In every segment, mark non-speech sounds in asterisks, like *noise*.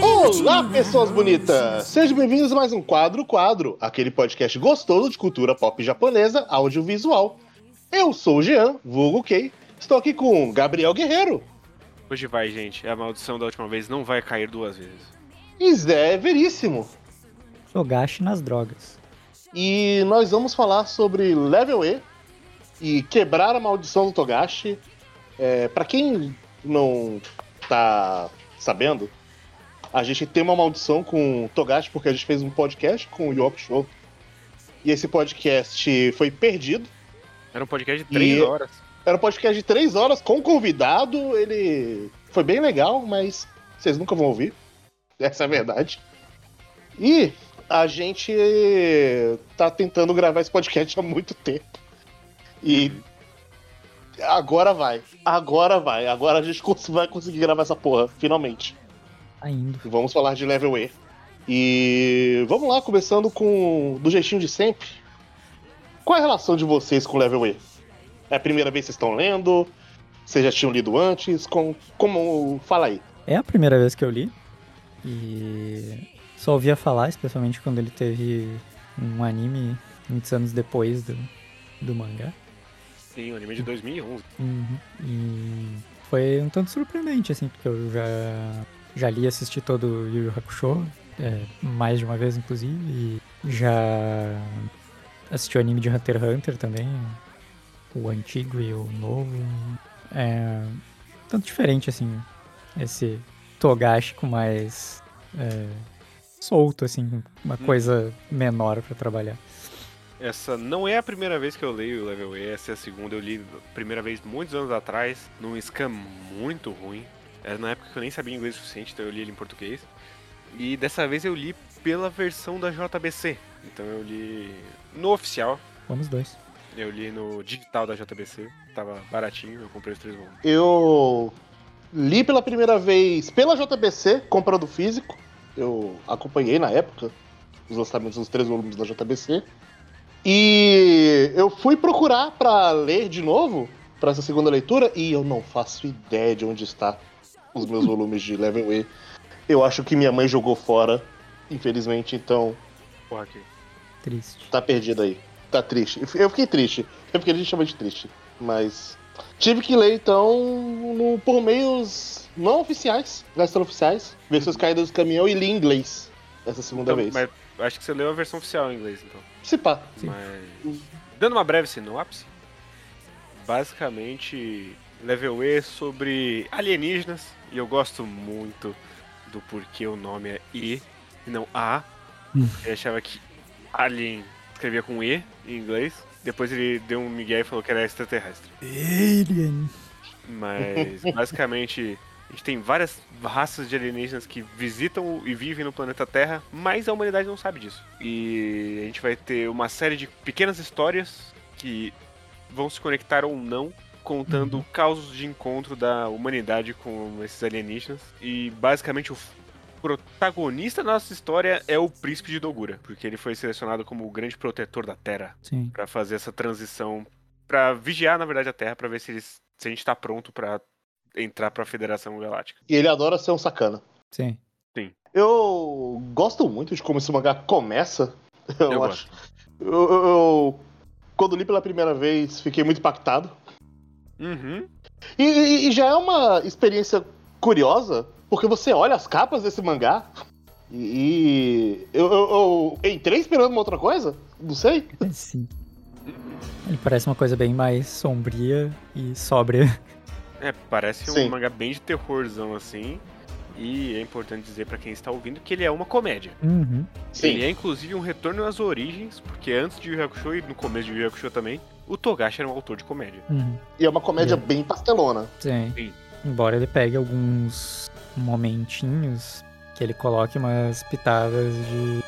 Olá, pessoas bonitas! Sejam bem-vindos a mais um Quadro Quadro, aquele podcast gostoso de cultura pop japonesa audiovisual. Eu sou o Jean, vulgo Kei, estou aqui com Gabriel Guerreiro. Hoje vai, gente. A maldição da última vez não vai cair duas vezes. E Zé Veríssimo. Togashi nas drogas. E nós vamos falar sobre Level E e quebrar a maldição do Togashi. É, para quem não tá sabendo, a gente tem uma maldição com o Togashi porque a gente fez um podcast com o Yoko Show. E esse podcast foi perdido. Era um podcast de três E- horas. Era um podcast de três horas com convidado. Ele foi bem legal, mas vocês nunca vão ouvir. *laughs* Essa é a verdade. E a gente tá tentando gravar esse podcast há muito tempo. E agora vai. Agora vai. Agora a gente *laughs* vai conseguir gravar essa porra, finalmente. Tá indo. Vamos falar de Level E. E vamos lá, começando com do jeitinho de sempre. Qual é a relação de vocês com Level E? É a primeira vez que vocês estão lendo? Vocês já tinham lido antes? Com, como. Fala aí. É a primeira vez que eu li. E só ouvia falar, especialmente quando ele teve um anime muitos anos depois do, do mangá. Sim, o anime de 2011. Uhum. E foi um tanto surpreendente, assim, porque eu já, já li e assisti todo o Yu Yu Hakusho, é, mais de uma vez, inclusive, e já assisti o anime de Hunter x Hunter também, o antigo e o novo. É tanto diferente, assim, esse Togashi com mais é, solto, assim, uma coisa menor pra trabalhar. Essa não é a primeira vez que eu leio o Level E, essa é a segunda. Eu li a primeira vez muitos anos atrás, num scan muito ruim. Era na época que eu nem sabia inglês o suficiente, então eu li ele em português. E dessa vez eu li pela versão da JBC. Então eu li no oficial, Vamos dois. eu li no digital da JBC. Tava baratinho, eu comprei os três volumes. Eu li pela primeira vez pela JBC, comprando físico. Eu acompanhei na época os lançamentos dos três volumes da JBC. E eu fui procurar pra ler de novo pra essa segunda leitura e eu não faço ideia de onde está os meus volumes de Level E. Eu acho que minha mãe jogou fora, infelizmente, então Porra, aqui. Triste. tá perdido aí. Tá triste. Eu fiquei triste. Eu fiquei ligeiramente triste. Mas tive que ler, então, no- por meios não oficiais, oficiais, versões caídas do caminhão e li em inglês essa segunda Então, vez. mas acho que você leu a versão oficial em inglês, então. Se pá. Sim. Mas. Dando uma breve sinopse, basicamente, Level E sobre alienígenas, e eu gosto muito do porquê o nome é E e não A. Hum. Eu achava que Alien escrevia com E em inglês, depois ele deu um migué e falou que era extraterrestre. Alien. Mas *laughs* basicamente a gente tem várias raças de alienígenas que visitam e vivem no planeta Terra, mas a humanidade não sabe disso. E a gente vai ter uma série de pequenas histórias que vão se conectar ou não, contando causos de encontro da humanidade com esses alienígenas. E basicamente o protagonista da nossa história é o príncipe de Dogura, porque ele foi selecionado como o grande protetor da Terra Sim. Pra fazer essa transição, Pra vigiar na verdade a Terra pra ver se, eles, se a gente tá pronto pra entrar pra Federação Galáctica. E ele adora ser um sacana. Sim. Eu gosto muito de como esse mangá começa. *laughs* Eu, Eu acho. Eu, eu- eu- quando li pela primeira vez, fiquei muito impactado. Uhum. E, e- e já é uma experiência curiosa, porque você olha as capas desse mangá e eu, eu- eu entrei esperando uma outra coisa? Não sei. Sim. Ele parece uma coisa bem mais sombria e sóbria. É, parece Sim. um mangá bem de terrorzão assim. E é importante dizer pra quem está ouvindo que ele é uma comédia. Uhum. Ele é inclusive um retorno às origens, porque antes de Yu Yu Hakusho e no começo de Yu Yu Hakusho também, o Togashi era um autor de comédia. Uhum. E é uma comédia É. bem pastelona. Sim. Sim. Embora ele pegue alguns momentinhos que ele coloque umas pitadas de,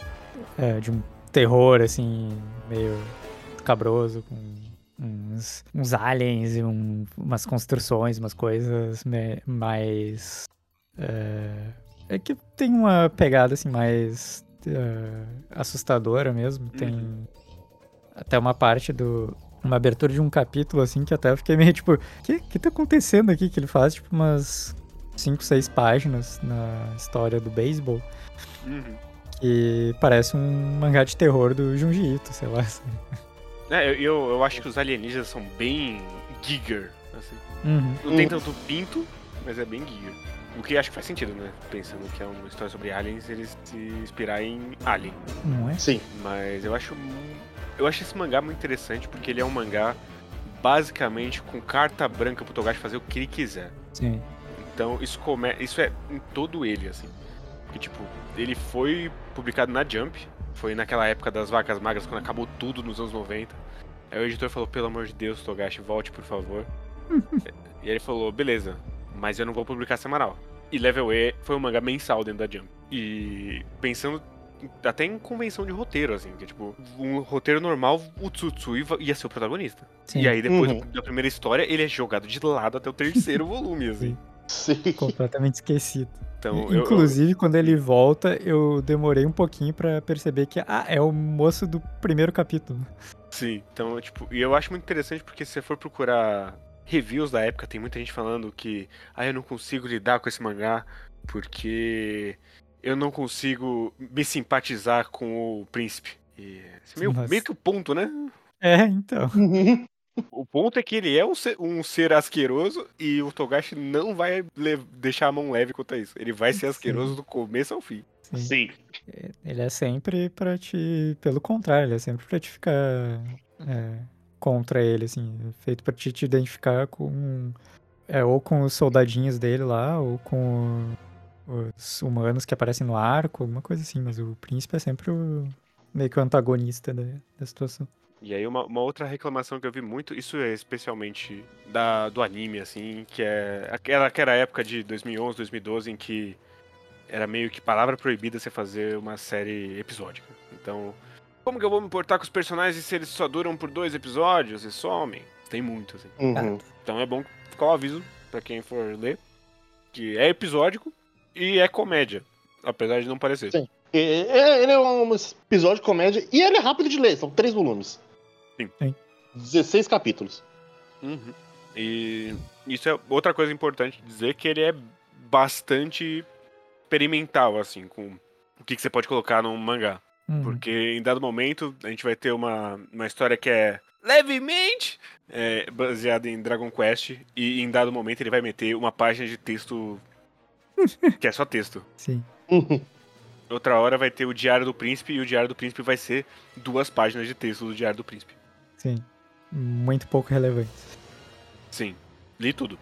é, de um terror, assim, meio cabroso, com uns, uns aliens e um- umas construções, umas coisas mais. É, é que tem uma pegada, assim, mais é, assustadora mesmo. Tem até uma parte do. Uma abertura de um capítulo, assim, que até eu fiquei meio tipo, o que, que tá acontecendo aqui? Que ele faz, tipo, umas 5, 6 páginas na história do beisebol Uhum. que parece um mangá de terror do Junji Ito, sei lá. *laughs* assim. É, eu, eu, eu acho que os alienígenas são bem Giger, assim. Uhum. Não tem tanto pinto, mas é bem Giger. O que acho que faz sentido, né? Pensando que é uma história sobre aliens, eles se inspirar em Alien. Não é? Sim. Mas eu acho. Eu acho esse mangá muito interessante porque ele é um mangá basicamente com carta branca pro Togashi fazer o que ele quiser. Sim. Então isso come... isso é em todo ele, assim. Porque, tipo, ele foi publicado na Jump, foi naquela época das vacas magras, quando acabou tudo nos anos 90. Aí o editor falou, pelo amor de Deus, Togashi, volte, por favor. *laughs* e aí ele falou, beleza, mas eu não vou publicar semanal. E Level E foi um mangá mensal dentro da Jump. E pensando até em convenção de roteiro, assim, que tipo, um roteiro normal, o Tsutsui ia ser o protagonista. Sim. E aí, depois Uhum. da primeira história, ele é jogado de lado até o terceiro *laughs* volume, assim. Sim. Completamente esquecido. Então, eu- eu, Inclusive, quando ele volta, eu demorei um pouquinho pra perceber que, ah, é o moço do primeiro capítulo. Sim, então, tipo, e eu acho muito interessante porque se você for procurar reviews da época, tem muita gente falando que, ah, eu não consigo lidar com esse mangá porque eu não consigo me simpatizar com o príncipe. E esse é meio, meio que o ponto, né? É, então. *laughs* O ponto é que ele é um ser, um ser asqueroso e o Togashi não vai deixar a mão leve quanto a isso. Ele vai ser asqueroso Sim. do começo ao fim. Sim. Sim. Ele é sempre pra te. Pelo contrário, ele é sempre pra te ficar é, contra ele, assim. Feito pra te, te identificar com. É, ou com os soldadinhos dele lá, ou com os humanos que aparecem no arco, alguma coisa assim. Mas o príncipe é sempre o meio que o antagonista da, da situação. E aí uma, uma outra reclamação que eu vi muito, isso é especialmente da, do anime, assim, que é aquela, aquela época de 2011, 2012, em que era meio que palavra proibida você fazer uma série episódica. Então, como que eu vou me importar com os personagens se eles só duram por dois episódios e somem? Tem muito, assim. Uhum. Então é bom ficar o aviso pra quem for ler, que é episódico e é comédia, apesar de não parecer. Sim. Ele é um episódio de comédia e ele é rápido de ler, são três volumes. Sim. Sim. 16 capítulos. Uhum. E isso é outra coisa importante de dizer que ele é bastante experimental, assim, com o que, que você pode colocar num mangá. Uhum. Porque em dado momento a gente vai ter uma, uma história que é levemente é, baseada em Dragon Quest, e em dado momento ele vai meter uma página de texto *laughs* que é só texto. Sim. *laughs* Outra hora vai ter o Diário do Príncipe, e o Diário do Príncipe vai ser duas páginas de texto do Diário do Príncipe. Sim. Muito pouco relevante. Sim, li tudo.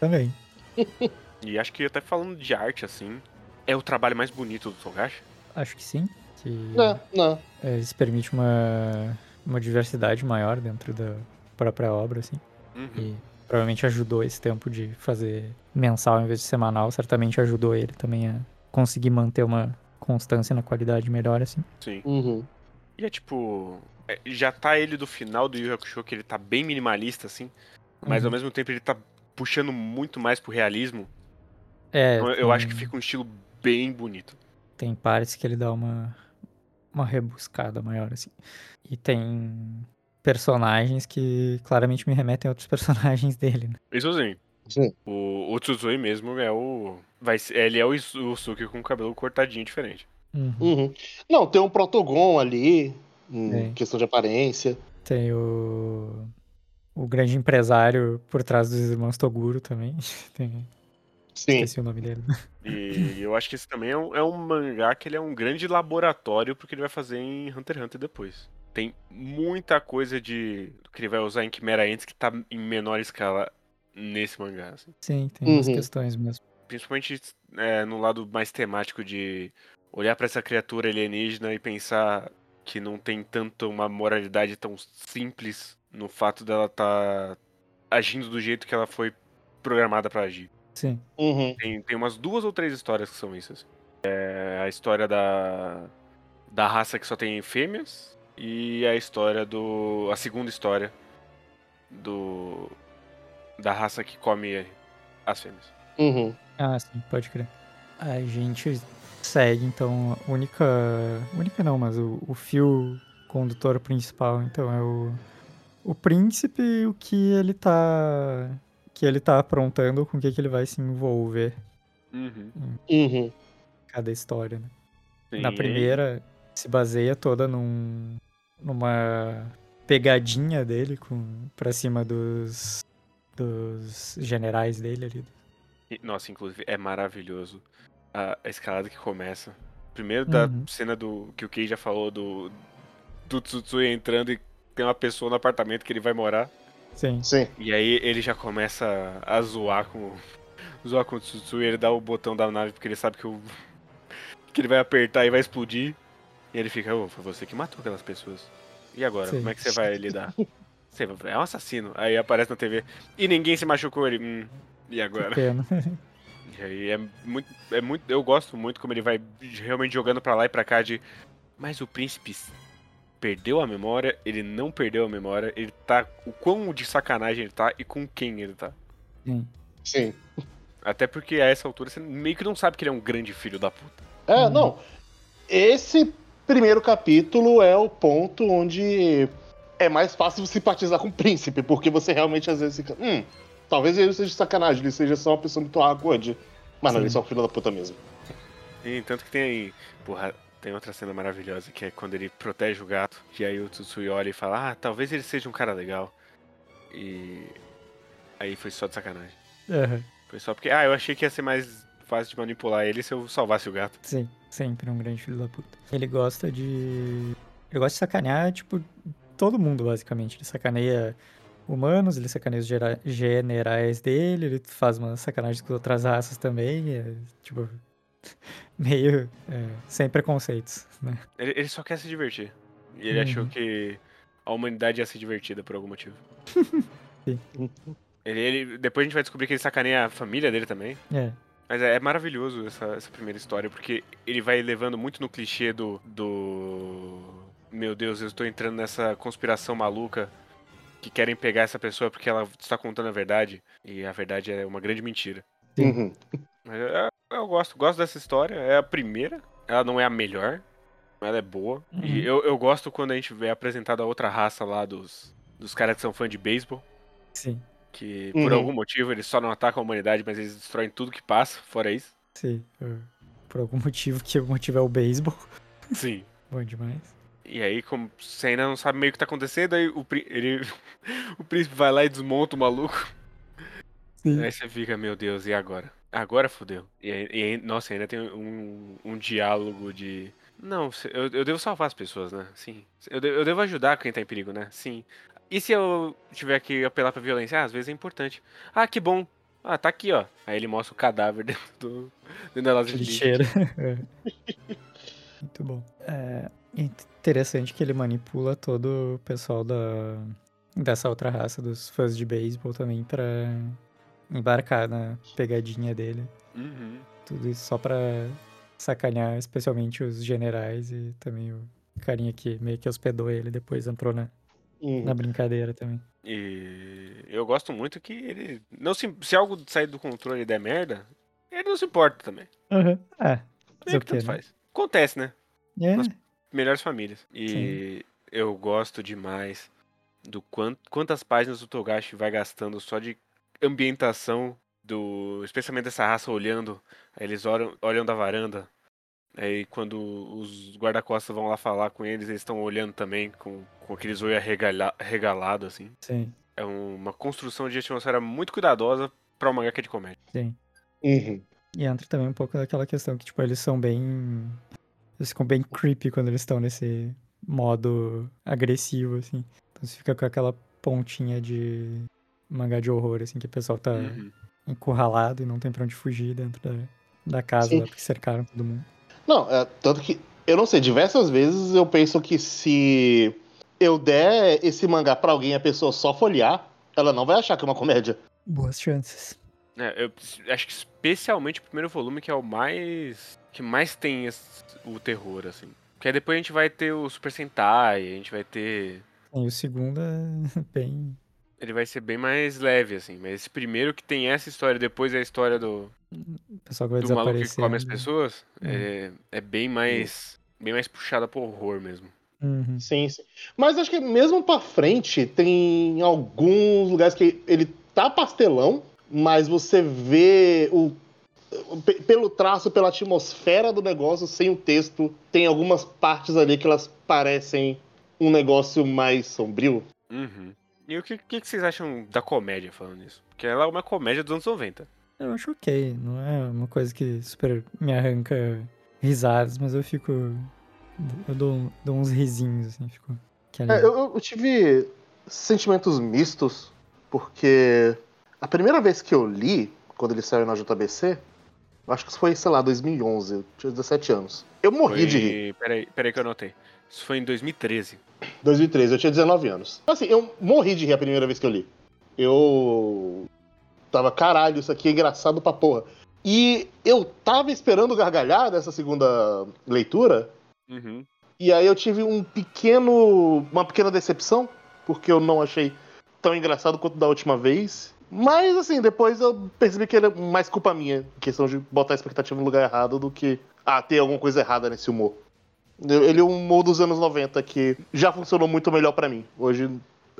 Também. *laughs* E acho que até falando de arte, assim, é o trabalho mais bonito do Togashi. Acho que sim. Que Não, não. é, isso permite uma, uma diversidade maior dentro da própria obra, assim. Uhum. E provavelmente ajudou esse tempo de fazer mensal em vez de semanal. Certamente ajudou ele também a conseguir manter uma constância na qualidade melhor, assim. Sim. Uhum. E é tipo. é, já tá ele do final do Yu Hakusho, que ele tá bem minimalista, assim. Mas ao Uhum. mesmo tempo ele tá puxando muito mais pro realismo. É, Então, eu tem- acho que fica um estilo bem bonito. Tem partes que ele dá uma, uma rebuscada maior, assim. E tem personagens que claramente me remetem a outros *laughs* personagens dele, né? Isso sim. Sim. O, o Tsutsui mesmo é o. Vai ele é o o Suki com o cabelo cortadinho diferente. Uhum. Uhum. Não, tem um Protogon ali, em questão de aparência. Tem o. O grande empresário por trás dos irmãos Toguro também. *laughs* Tem, Sim. esqueci o nome dele. E eu acho que esse também é um, é um mangá que ele é um grande laboratório pro que ele vai fazer em Hunter x Hunter depois. Tem muita coisa de que ele vai usar em Chimera Ants que tá em menor escala nesse mangá. assim. Sim, tem umas Uhum. questões mesmo. Principalmente é, no lado mais temático de olhar pra essa criatura alienígena e pensar que não tem tanto uma moralidade tão simples no fato dela tá agindo do jeito que ela foi programada pra agir. Sim. Uhum. Tem, tem umas duas ou três histórias que são isso. assim. É a história da, da raça que só tem fêmeas e a história do. a segunda história do. da raça que come as fêmeas. Uhum. Ah, sim, pode crer. A gente segue, então, a única. Única não, mas o, o fio condutor principal, então, é o. O príncipe, o que ele tá. que ele tá aprontando, com o que, que ele vai se envolver Uhum. Uhum. cada história, né? Sim, Na primeira, se baseia toda num, numa pegadinha dele com, pra cima dos, dos generais dele ali. e- Nossa, inclusive, é maravilhoso a, a escalada que começa. Primeiro da Uhum. cena do que o Kei já falou do, do Tsutsui entrando e tem uma pessoa no apartamento que ele vai morar. Sim, Sim. E aí ele já começa a zoar com *laughs* zoar com o Tsutsui, ele dá o botão da nave porque ele sabe que o *laughs* que ele vai apertar e vai explodir. E ele fica, ô, foi você que matou aquelas pessoas. E agora, Sim. como é que você vai lidar? *laughs* Você vai- é um assassino. Aí aparece na TV e ninguém se machucou ele. Hum, e agora? pena. *laughs* E aí é muito, é muito, eu gosto muito como ele vai realmente jogando pra lá e pra cá de, mas o príncipe perdeu a memória, ele não perdeu a memória, ele tá, o quão de sacanagem ele tá e com quem ele tá. Sim. Sim. Até porque a essa altura você meio que não sabe que ele é um grande filho da puta. É, Uhum. não. Esse primeiro capítulo é o ponto onde é mais fácil simpatizar com o príncipe, porque você realmente às vezes fica. Hum, talvez ele seja de sacanagem, ele seja só uma pessoa muito awkward. Mas não, ele é só um filho da puta mesmo. E tanto que tem, porra, tem outra cena maravilhosa que é quando ele protege o gato, e aí o Tsutsui olha e fala, ah, talvez ele seja um cara legal. E aí foi só de sacanagem. Aham. Foi só porque, ah, eu achei que ia ser mais fácil de manipular ele se eu salvasse o gato. Sim, sempre um grande filho da puta. Ele gosta de. Ele gosta de sacanear, tipo, todo mundo, basicamente. Ele sacaneia humanos, ele sacaneia os gera- generais dele, ele faz uma sacanagem com outras raças também. É, tipo, *laughs* meio. é, sem preconceitos, né? Ele, ele só quer se divertir. E ele Uhum. achou que a humanidade ia ser divertida por algum motivo. *laughs* Sim. Ele, ele- depois a gente vai descobrir que ele sacaneia a família dele também. É, Mas é, é maravilhoso essa, essa primeira história, porque ele vai levando muito no clichê do. do. Meu Deus, eu estou entrando nessa conspiração maluca que querem pegar essa pessoa porque ela está contando a verdade. E a verdade é uma grande mentira. Sim. Uhum. Mas eu, eu gosto, gosto dessa história. É a primeira. Ela não é a melhor. mas Ela é boa. Uhum. E eu, eu gosto quando a gente vê apresentada a outra raça lá dos, dos caras que são fã de beisebol. sim, Que por Uhum. algum motivo eles só não atacam a humanidade, mas eles destroem tudo que passa, fora isso. sim. Por- Por algum *laughs* motivo, que o motivo é o beisebol. Sim. Bom demais. E aí, como você ainda não sabe meio o que tá acontecendo, aí o, ele, *laughs* o príncipe vai lá e desmonta o maluco. Sim. Aí você fica, meu Deus, e agora? Agora fodeu. E, aí- e nossa, ainda tem um, um diálogo de. Não, eu, eu devo salvar as pessoas, né? Sim. Eu, eu devo ajudar quem tá em perigo, né? Sim. E se eu tiver que apelar pra violência? Ah, às vezes é importante. Ah, que bom. Ah, tá aqui, ó. Aí ele mostra o cadáver *laughs* dentro, do, dentro da lata de. Lixeira. *laughs* É. Muito bom. É interessante que ele manipula todo o pessoal da, dessa outra raça, dos fãs de beisebol também, pra embarcar na pegadinha dele. Uhum. Tudo isso só pra sacanear, especialmente os generais e também o carinha que meio que hospedou ele, depois entrou na, Uhum. na brincadeira também. E eu gosto muito que ele. não Se, se algo sair do controle e der merda, ele não se importa também. Uhum. É, fazer o que tanto né? faz. Acontece, né? É, Nas- Melhores famílias. E eu gosto demais do quanto, quantas páginas o Togashi vai gastando só de ambientação do. Especialmente dessa raça olhando. Eles olham, olham da varanda. Aí quando os guarda-costas vão lá falar com eles, eles estão olhando também com, com aqueles olhos arregala, regalado assim. sim, É uma construção de atmosfera muito cuidadosa pra uma HQ de comédia. sim. Uhum. E entra também um pouco daquela questão que, tipo, eles são bem. Eles ficam bem creepy quando eles estão nesse modo agressivo, assim. Então você fica com aquela pontinha de mangá de horror, assim, que o pessoal tá Uhum. encurralado e não tem pra onde fugir dentro da, da casa Sim. lá, porque cercaram todo mundo. Não, é, tanto que, eu não sei, diversas vezes eu penso que se eu der esse mangá pra alguém e a pessoa só folhear, ela não vai achar que é uma comédia. Boas chances. É, eu acho que especialmente o primeiro volume que é o mais. que mais tem esse- o terror, assim. Porque aí depois a gente vai ter o Super Sentai, a gente vai ter. E o segundo é *laughs* bem. Ele vai ser bem mais leve, assim. Mas esse primeiro que tem essa história, depois é a história do, O pessoal que vai do maluco que come as pessoas, Uhum. é, é bem mais. bem mais puxada pro horror mesmo. Sim, sim. Mas acho que mesmo pra frente, tem alguns lugares que ele tá pastelão, mas você vê o pelo traço, pela atmosfera do negócio, sem o texto, tem algumas partes ali que elas parecem um negócio mais sombrio. Uhum. E o que, que, vocês acham da comédia falando isso? Porque ela é uma comédia dos anos 90. Eu acho ok, não é uma coisa que super me arranca risadas, mas eu fico. Eu dou, dou uns risinhos, assim, fico. É, eu, eu tive sentimentos mistos, porque a primeira vez que eu li, quando ele saiu na JBC, acho que foi, sei lá, 2011, eu tinha 17 anos. Eu morri foi... de rir. Peraí, peraí que eu anotei. Isso foi em 2013. 2013, eu tinha 19 anos. Assim, eu morri de rir a primeira vez que eu li. Eu tava, caralho, isso aqui é engraçado pra porra. E eu tava esperando gargalhar nessa segunda leitura. Uhum. E aí eu tive um pequeno. uma pequena decepção, porque eu não achei tão engraçado quanto da última vez. Mas, assim, depois eu percebi que era mais culpa minha, questão de botar a expectativa no lugar errado do que, ah, ter alguma coisa errada nesse humor. Ele é um humor dos anos 90 que já funcionou muito melhor para mim. Hoje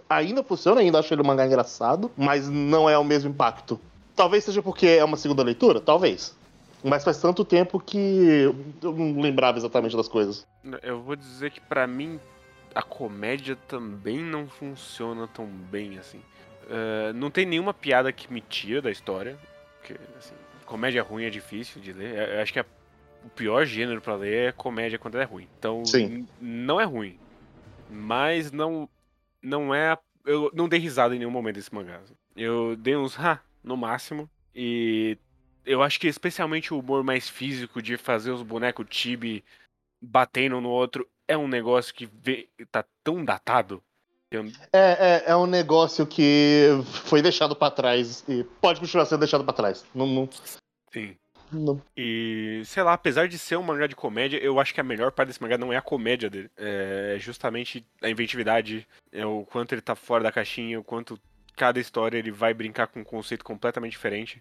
ainda funciona, ainda acho ele um mangá engraçado, mas não é o mesmo impacto. Talvez seja porque é uma segunda leitura, talvez. Mas faz tanto tempo que eu não lembrava exatamente das coisas. Eu vou dizer que para mim a comédia também não funciona tão bem assim. Uh, não tem nenhuma piada que me tira da história. Porque, assim, comédia ruim é difícil de ler. Eu acho que a, o pior gênero para ler é comédia quando é ruim. Então, não é ruim. Mas não não é. Eu não dei risada em nenhum momento desse mangá. Eu dei uns ha no máximo. E eu acho que especialmente o humor mais físico de fazer os bonecos tibi batendo no outro é um negócio que vê, tá tão datado eu... É, é, é, um negócio que foi deixado para trás e pode continuar sendo deixado para trás. Não, não... Sim. Não. E, sei lá, apesar de ser um mangá de comédia, eu acho que a melhor parte desse mangá não é a comédia dele. É justamente a inventividade, é o quanto ele tá fora da caixinha, o quanto cada história ele vai brincar com um conceito completamente diferente.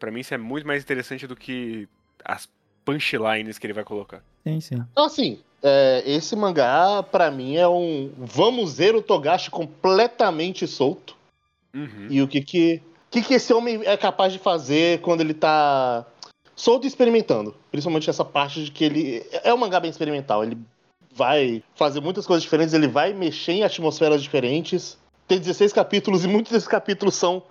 para mim isso é muito mais interessante do que as punchlines que ele vai colocar. Sim, sim. Então, assim, é, esse mangá, para mim, é um vamos ver o Togashi completamente solto. Uhum. E o que que, que que esse homem é capaz de fazer quando ele tá solto e experimentando. Principalmente essa parte de que ele é um mangá bem experimental. Ele vai fazer muitas coisas diferentes, ele vai mexer em atmosferas diferentes. Tem 16 capítulos e muitos desses capítulos são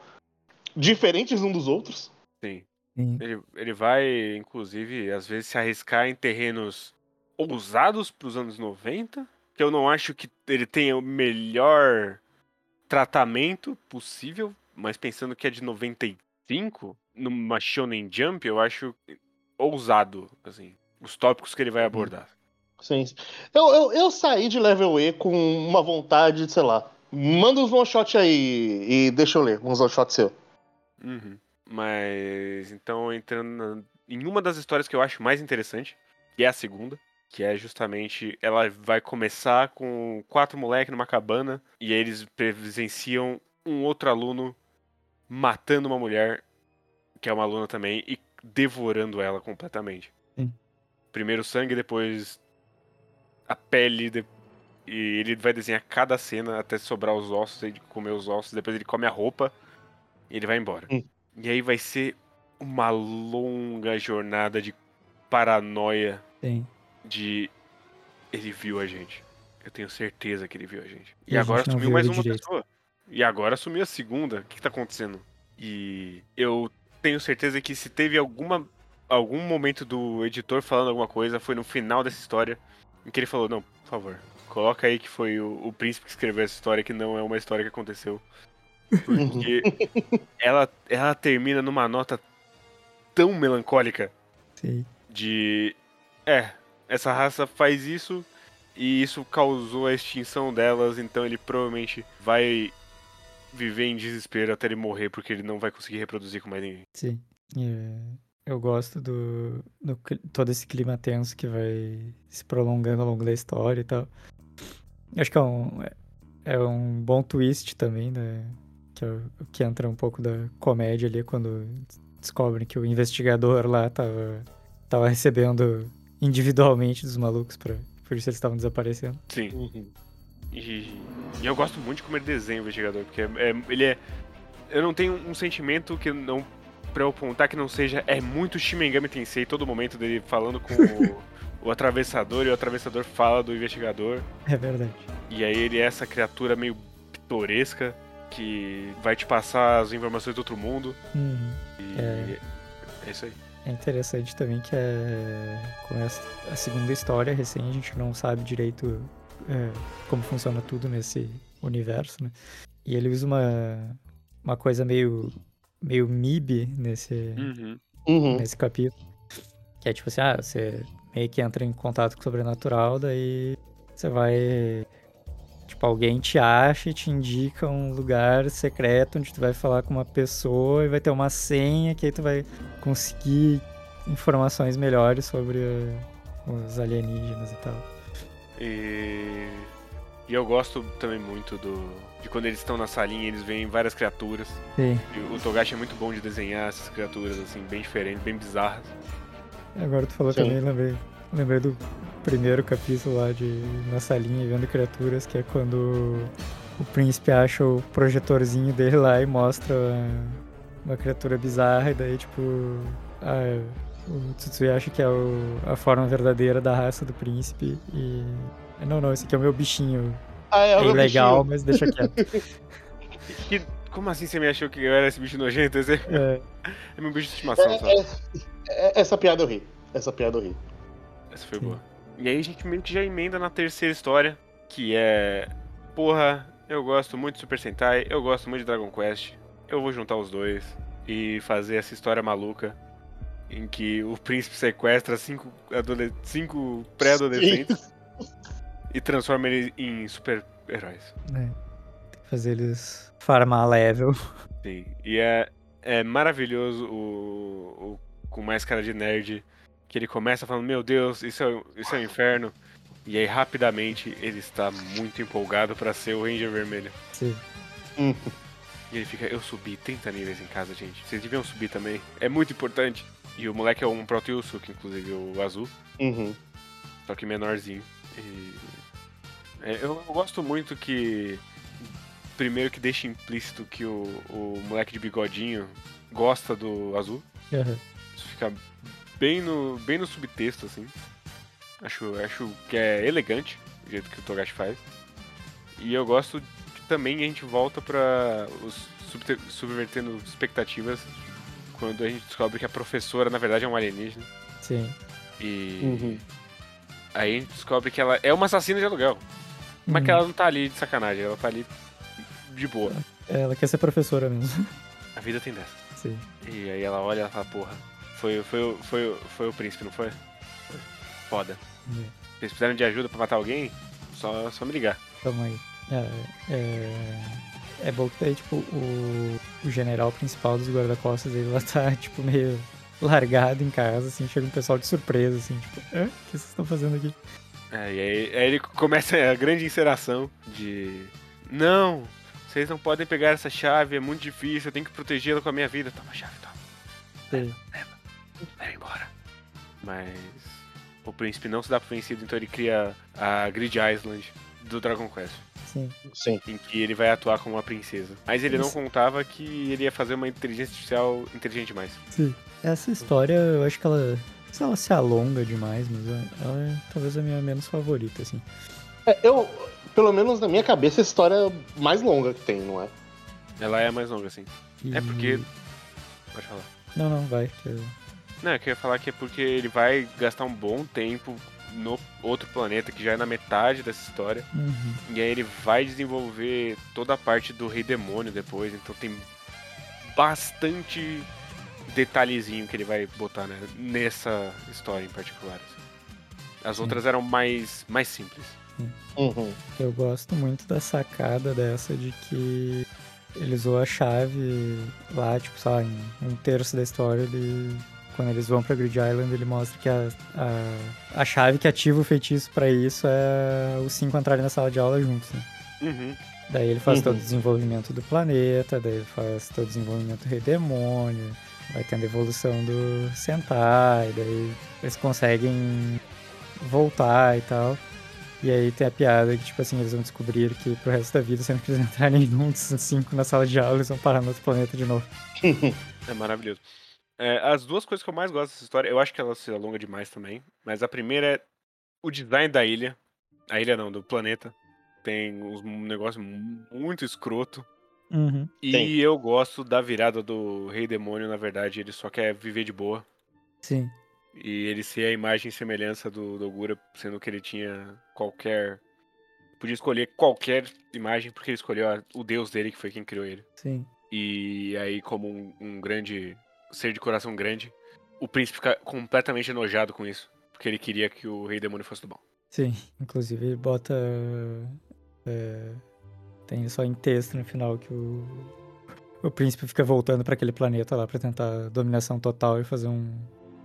diferentes um dos outros. Sim. Ele, ele vai, inclusive, às vezes se arriscar em terrenos ousados para os anos 90, que eu não acho que ele tenha o melhor tratamento possível, mas pensando que é de 95, numa Shonen Jump, eu acho ousado, assim, os tópicos que ele vai uhum. abordar. Sim. Eu, eu, eu saí de Level E com uma vontade, sei lá, manda uns one shot aí e deixa eu ler, uns one shot seu. Uhum. Mas então entrando na, em uma das histórias que eu acho mais interessante, que é a segunda, que é justamente ela vai começar com quatro moleques numa cabana e eles presenciam um outro aluno matando uma mulher que é uma aluna também e devorando ela completamente. Sim. Primeiro sangue, depois a pele de... e ele vai desenhar cada cena até sobrar os ossos, ele comer os ossos, depois ele come a roupa e ele vai embora. Sim. E aí vai ser uma longa jornada de paranoia. Sim de ele viu a gente. Eu tenho certeza que ele viu a gente. E, e agora sumiu mais uma direito. pessoa. E agora sumiu a segunda. O que, que tá acontecendo? E eu tenho certeza que se teve alguma algum momento do editor falando alguma coisa, foi no final dessa história, em que ele falou, não, por favor, coloca aí que foi o, o príncipe que escreveu essa história, que não é uma história que aconteceu. Porque *laughs* ela, ela termina numa nota tão melancólica Sim. de. É, essa raça faz isso e isso causou a extinção delas, então ele provavelmente vai viver em desespero até ele morrer, porque ele não vai conseguir reproduzir com mais ninguém. Sim. É, eu gosto do, do, todo esse clima tenso que vai se prolongando ao longo da história e tal. Acho que é um, é um bom twist também, né? Que, é, que entra um pouco da comédia ali, quando descobrem que o investigador lá tava, tava recebendo individualmente dos malucos pra, por isso eles estavam desaparecendo. Sim. Uhum. E, e, eu gosto muito de como ele desenha o investigador, porque é, é, ele é eu não tenho um sentimento que não pra eu apontar que não seja é muito Shimengami Tensei todo momento dele falando com o, *laughs* o atravessador e o atravessador fala do investigador. É verdade. E aí ele é essa criatura meio pitoresca que vai te passar as informações do outro mundo. Uhum. E É. é isso aí. É interessante também que é, com essa, a segunda história recém a gente não sabe direito é, como funciona tudo nesse universo, né? E ele usa uma, uma coisa meio, meio MIB nesse, Uhum. Uhum. nesse capítulo. Que é tipo assim, ah, você meio que entra em contato com o sobrenatural, daí você vai. Tipo, alguém te acha e te indica um lugar secreto onde tu vai falar com uma pessoa e vai ter uma senha que aí tu vai conseguir informações melhores sobre os alienígenas e tal. E... e eu gosto também muito do de quando eles estão na salinha e eles veem várias criaturas. Sim. E o Togashi é muito bom de desenhar essas criaturas assim, bem diferentes, bem bizarras. Agora tu falou Sim. também, lembrei, lembrei do primeiro capítulo lá de Na Salinha e Vendo Criaturas, que é quando o príncipe acha o projetorzinho dele lá e mostra uma criatura bizarra, e daí, tipo, ah, o Tsutsui acha que é o- a forma verdadeira da raça do príncipe e. Não, não, esse aqui é o meu bichinho. Ah, é, É o meu ilegal, bichinho. mas deixa quieto. *laughs* Que- como assim você me achou que eu era esse bicho nojento? Esse é, É, *laughs* é meu bicho de estimação, É, sabe? é, é, essa piada eu ri. Essa piada eu ri. Essa foi Sim. boa. E aí a gente meio que já emenda na terceira história, que é. Porra, eu gosto muito de Super Sentai, eu gosto muito de Dragon Quest. Eu vou juntar os dois e fazer essa história maluca em que o príncipe sequestra cinco, cinco pré-adolescentes e transforma eles em super-heróis. né. Tem que fazer eles farmar level. Sim. E é, é maravilhoso o, o com mais cara de nerd que ele começa falando, meu Deus, isso é, isso é um inferno. E aí rapidamente ele está muito empolgado para ser o Ranger Vermelho. Sim. Hum. E ele fica, eu subi 30 níveis em casa, gente. Vocês deviam subir também. É muito importante. E o moleque é um Proteus, que inclusive o azul, Uhum. só que menorzinho. E... é, eu, eu gosto muito que. Primeiro que deixa implícito que o, o moleque de bigodinho gosta do azul. Aham. Isso fica bem no, bem no subtexto, assim. Acho, acho que é elegante o jeito que o Togashi faz. E eu gosto que também a gente volta pra os subvertendo expectativas quando a gente descobre que a professora na verdade é um alienígena. Sim. E Uhum. aí a gente descobre que ela é uma assassina de aluguel. Mas que Uhum. ela não tá ali de sacanagem, ela tá ali de boa. Ela quer ser professora mesmo. A vida tem dessa. Sim. E aí ela olha e fala, porra, foi, foi, o- foi, o- foi o príncipe, não foi? Foda. É. Vocês precisaram de ajuda pra matar alguém? Só, só me ligar. Tamo aí. É, é, é bom que daí, tipo, o, o general principal dos guarda-costas, ele lá tá, *laughs* tipo, meio largado em casa, assim, chega um pessoal de surpresa, assim, tipo, Hã? o que vocês estão fazendo aqui? É, e aí, aí ele começa a grande enceração de. Não! Vocês não podem pegar essa chave, é muito difícil, eu tenho que protegê-la com a minha vida. Toma a chave, toma. Sim. Leva embora. Mas o príncipe não se dá por vencido, então ele cria a Grid Island do Dragon Quest. Sim. Sim. em que ele vai atuar como uma princesa. Mas ele não Isso. contava que ele ia fazer uma inteligência artificial inteligente demais. Sim. Essa história, eu acho que ela, não sei se ela se alonga demais, mas ela- ela é talvez a minha menos favorita, assim. É, eu, pelo menos na minha cabeça, a história é a mais longa que tem, não é? Ela é a mais longa, assim. E- É porque. Pode falar. Não, não, vai. que eu- Não, eu queria falar que é porque ele vai gastar um bom tempo no outro planeta, que já é na metade dessa história. Uhum. E aí ele vai desenvolver toda a parte do Rei Demônio depois, então tem bastante detalhezinho que ele vai botar né, nessa história em particular. assim. As Sim. outras eram mais, mais simples. Uhum. Eu gosto muito da sacada dessa de que ele usou a chave lá, tipo, sei lá, em um terço da história, ele. Quando eles vão pra Grid Island, ele mostra que a, a, a chave que ativa o feitiço pra isso é os cinco entrarem na sala de aula juntos, né? Uhum. Daí ele faz Uhum. todo o desenvolvimento do planeta, daí ele faz todo o desenvolvimento do Rei Demônio, vai tendo a evolução do Sentai, daí eles conseguem voltar e tal. E aí tem a piada que, tipo assim, eles vão descobrir que pro resto da vida, sempre que eles *laughs* entrarem juntos, cinco na sala de aula, eles vão parar no outro planeta de novo. *laughs* É maravilhoso. É, as duas coisas que eu mais gosto dessa história, eu acho que ela se alonga demais também, mas a primeira é o design da ilha. A ilha não, do planeta. Tem um negócio muito escroto. Uhum. E Tem. eu gosto da virada do Rei Demônio, na verdade, ele só quer viver de boa. Sim. E ele ser a imagem e semelhança do, do Ogura, sendo que ele tinha qualquer. Podia escolher qualquer imagem, porque ele escolheu a- o deus dele, que foi quem criou ele. Sim. E aí, como um, um grande ser de coração grande, o príncipe fica completamente enojado com isso. Porque ele queria que o Rei Demônio fosse do mal. Sim. Inclusive, ele bota. é, tem só em texto no final que o. O príncipe fica voltando pra aquele planeta lá pra tentar dominação total e fazer um.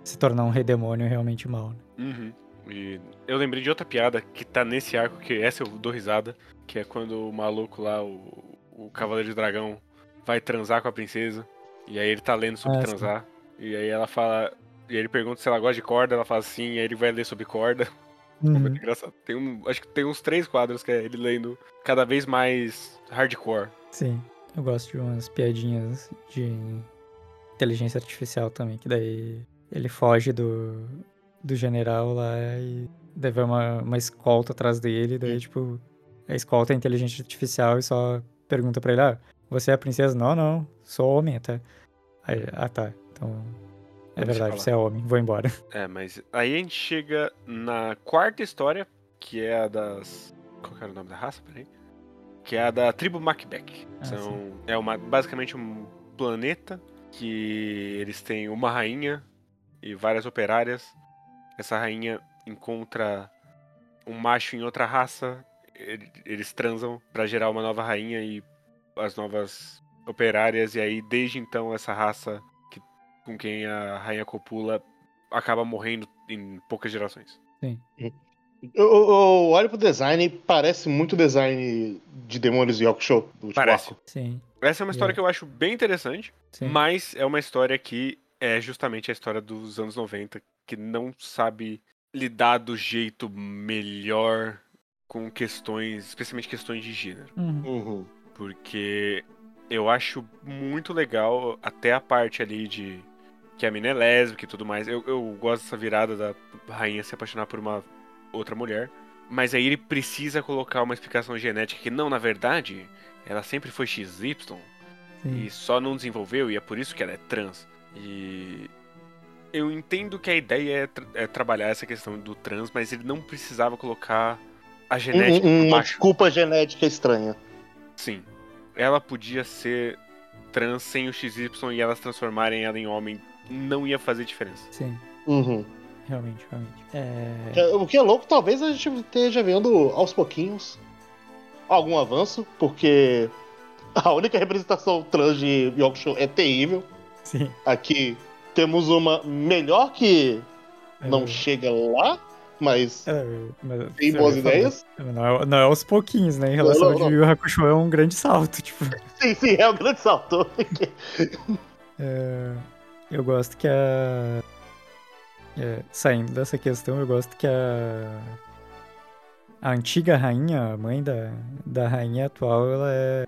se tornar um rei demônio realmente mal. Né? Uhum. E eu lembrei de outra piada que tá nesse arco, que essa eu dou risada, que é quando o maluco lá, o, o Cavaleiro de Dragão, vai transar com a princesa. E aí ele tá lendo sobre sim. transar. E aí ela fala. E ele pergunta se ela gosta de corda, ela fala sim, e aí ele vai ler sobre corda. *laughs* É Uhum. muito engraçado. Tem um, acho que tem uns três quadros que é ele lendo cada vez mais hardcore. Sim. Eu gosto de umas piadinhas de inteligência artificial também, que daí ele foge do, do general lá e daí vai uma, uma escolta atrás dele, daí tipo, a escolta é inteligência artificial e só pergunta pra ele, ah, você é a princesa? Não, não, sou homem até. Aí, ah tá, então é verdade, você é homem, vou embora. *laughs* É, mas aí a gente chega na quarta história, que é a das. Qual era o nome da raça? Peraí. Que é a da tribo Macbeth. Ah, São, é uma, basicamente um planeta que eles têm uma rainha e várias operárias. Essa rainha encontra um macho em outra raça, ele- eles transam pra gerar uma nova rainha e as novas operárias, e aí desde então essa raça que, com quem a rainha copula acaba morrendo em poucas gerações. Eu, eu- eu olho pro design, parece muito design de Demônios Yoko do último Parece. arco. Sim, Essa é uma história Yeah. que eu acho bem interessante, sim. mas é uma história que é justamente a história dos anos 90, que não sabe lidar do jeito melhor com questões, especialmente questões de gênero. Uhum. Uhum. Porque eu acho muito legal até a parte ali de que a mina é lésbica e tudo mais. Eu, eu gosto dessa virada da rainha se apaixonar por uma outra mulher. Mas aí ele precisa colocar uma explicação genética que não, na verdade, ela sempre foi XY Sim. e só não desenvolveu e é por isso que ela é trans. E eu entendo que a ideia é, tra- é trabalhar essa questão do trans, mas ele não precisava colocar a genética Um- do uma desculpa genética estranha. Sim. Ela podia ser trans sem o XY e elas transformarem ela em homem. Não ia fazer diferença. Sim, Uhum. realmente, realmente. É... É, O que é louco, talvez a gente esteja vendo aos pouquinhos algum avanço, porque a única representação trans de Yoko é terrível. Sim. Aqui temos uma melhor que não É, chega lá, mas é, mas- tem boas ideias. Não é, não é aos pouquinhos, né? Em relação não, ao de Yu Yu Hakusho é um grande salto, *laughs* tipo. Sim, sim, é o grande salto. é, eu gosto que a. é, saindo dessa questão, eu gosto que a. A antiga rainha, a mãe da, da rainha atual, ela é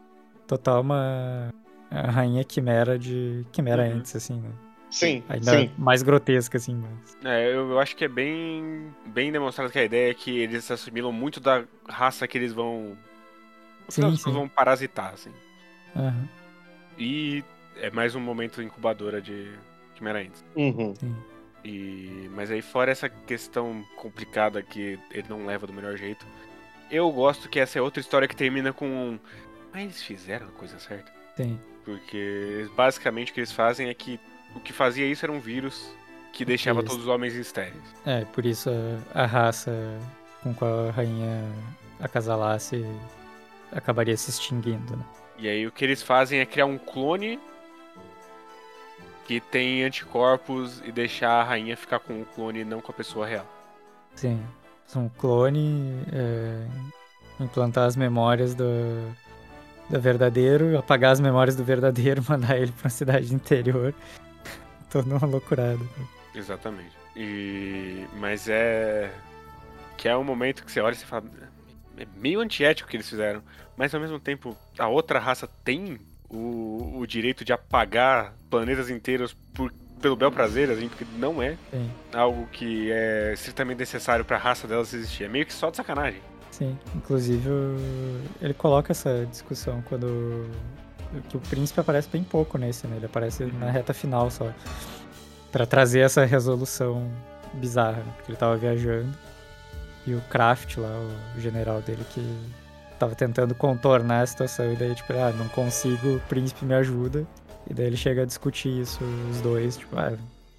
total uma. A rainha quimera de. Quimera Uhum. antes, assim, né? Sim, Ainda sim. mais grotesca, assim, mas. É, eu, eu acho que é bem, bem demonstrado que a ideia é que eles se assimilam muito da raça que eles vão. Sim, sim. vão parasitar, assim. Aham, E é mais um momento incubadora de Ents. Uhum. sim. E, mas aí, fora essa questão complicada que ele não leva do melhor jeito, eu gosto que essa é outra história que termina com um. Mas eles fizeram a coisa certa. Sim. Porque basicamente o que eles fazem é que o que fazia isso era um vírus que deixava Isso. todos os homens estéreis. É, por isso a, a raça com qual a rainha acasalasse acabaria se extinguindo, né? E aí o que eles fazem é criar um clone que tem anticorpos e deixar a rainha ficar com o clone e não com a pessoa real. Sim. Um clone, é, implantar as memórias do, do verdadeiro, apagar as memórias do verdadeiro, *laughs* mandar ele pra uma cidade interior. Toda uma loucurada. Exatamente. E mas é Que é um momento que você olha e você fala. É meio antiético o que eles fizeram. Mas ao mesmo tempo, a outra raça tem o, o direito de apagar planetas inteiros por, pelo bel prazer, assim, porque não é Sim. algo que é estritamente necessário pra raça delas existir. É meio que só de sacanagem. Sim, inclusive ele coloca essa discussão quando que o príncipe aparece bem pouco nesse, né? Ele aparece na reta final só Pra trazer essa resolução bizarra, né? porque ele tava viajando e o Kraft lá, o general dele que tava tentando contornar a situação e daí tipo, ah, não consigo, o príncipe me ajuda. E daí ele chega a discutir isso os dois, tipo, ah,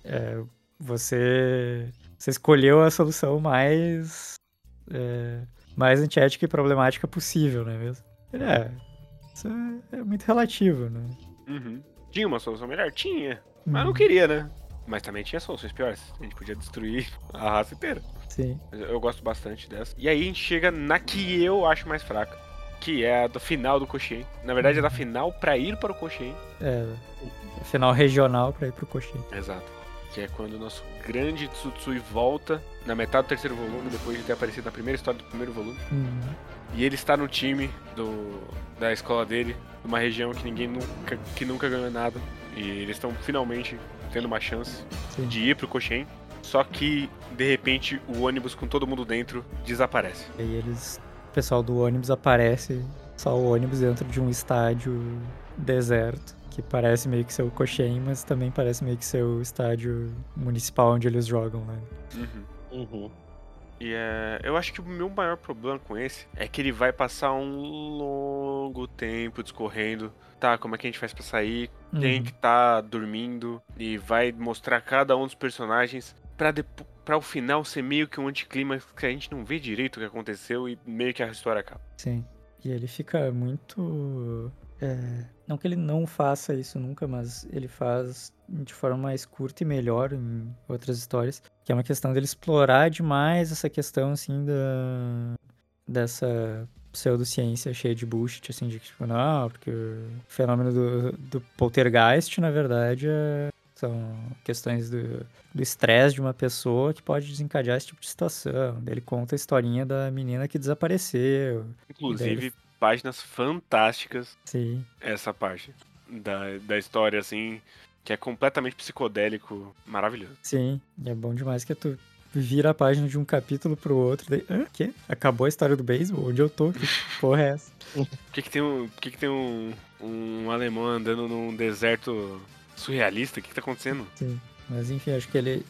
é, você você escolheu a solução mais é, mais antiética e problemática possível, não é mesmo? Ele, É, isso é, é muito relativo, né? Uhum. Tinha uma solução melhor? Tinha. Mas não Uhum. queria, né? Mas também tinha soluções piores. A gente podia destruir a raça inteira. Sim. Eu gosto bastante dessa. E aí a gente chega na que eu acho mais fraca. Que é a do final do Koshien. Na verdade é da final pra ir para o Koshien. É, final regional pra ir pro Coxinha. Exato. Que é quando o nosso grande Tsutsui volta na metade do terceiro volume, depois de ter aparecido na primeira história do primeiro volume. Uhum. E ele está no time do, da escola dele, numa região que ninguém nunca, que nunca ganhou nada. E eles estão finalmente tendo uma chance Sim. de ir pro Koshien. Só que, de repente, o ônibus com todo mundo dentro desaparece. E aí eles. O pessoal do ônibus aparece, só o ônibus dentro de um estádio deserto, que parece meio que ser o Coxem, mas também parece meio que ser o estádio municipal onde eles jogam, né? Uhum. Uhum. E é, eu acho que o meu maior problema com esse é que ele vai passar um longo tempo discorrendo. Tá, como é que a gente faz pra sair? Quem Uhum. que tá dormindo? E vai mostrar cada um dos personagens pra, depo- pra o final ser meio que um anticlímax que a gente não vê direito o que aconteceu e meio que a história acaba. Sim. E ele fica muito. é, Não que ele não faça isso nunca, mas ele faz de forma mais curta e melhor em outras histórias. Que é uma questão dele explorar demais essa questão, assim, da. dessa pseudociência cheia de bullshit, assim, de que, tipo, não, porque o fenômeno do, do poltergeist, na verdade, é- são questões do do estresse de uma pessoa que pode desencadear esse tipo de situação. Ele conta a historinha da menina que desapareceu. Inclusive, páginas fantásticas Sim, essa parte da, da história, assim, que é completamente psicodélico, maravilhoso. sim. E é bom demais que tu vira a página de um capítulo pro outro. Daí, Hã? Quê? Acabou a história do beisebol? Onde eu tô? Que *laughs* porra é essa? Por que, que tem, um, por que que tem um, um alemão andando num deserto surrealista? O que, que tá acontecendo? Sim. Mas enfim, acho que ele.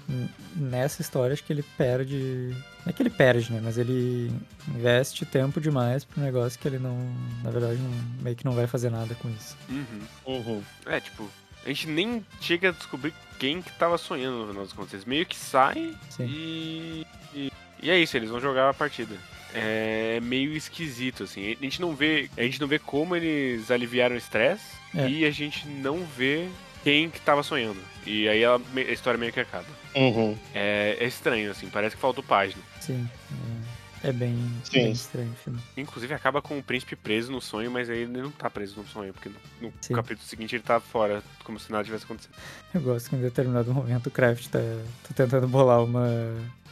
Nessa história, acho que ele perde. Não é que ele perde, né? Mas ele investe tempo demais pro negócio que ele não. Na verdade, não, meio que não vai fazer nada com isso. Uhum. Uhum. É, tipo, a gente nem chega a descobrir quem que tava sonhando no final das contas. Eles meio que saem Sim. e, e. E é isso, eles vão jogar a partida. É meio esquisito, assim. A gente não vê. A gente não vê como eles aliviaram o estresse É. e a gente não vê quem que tava sonhando. E aí a, a história meio que acaba. Uhum. É, é estranho, assim, parece que faltou página. Sim. É, é bem, Sim. bem estranho o final. Inclusive acaba com o príncipe preso no sonho, mas aí ele não tá preso no sonho, porque no, no capítulo seguinte ele tá fora, como se nada tivesse acontecido. Eu gosto que em determinado momento o Kraft tá, tá tentando bolar uma,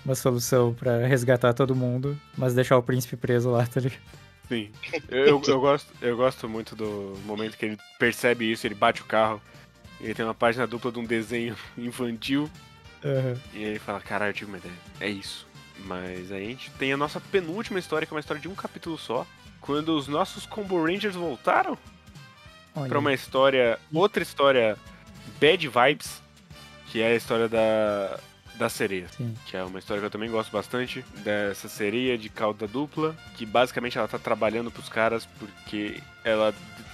uma solução pra resgatar todo mundo, mas deixar o príncipe preso lá, tá ligado? Sim. Eu, eu, eu gosto, eu gosto muito do momento que ele percebe isso, ele bate o carro, ele tem uma página dupla de um desenho *laughs* infantil, Aham. e aí ele fala, caralho, eu tive uma ideia. É isso. Mas aí a gente tem a nossa penúltima história, que é uma história de um capítulo só. Quando os nossos Combo Rangers voltaram pra uma história, outra história Bad Vibes, que é a história da, da sereia. Sim. Que é uma história que eu também gosto bastante, dessa sereia de cauda dupla, que basicamente ela tá trabalhando pros caras porque ela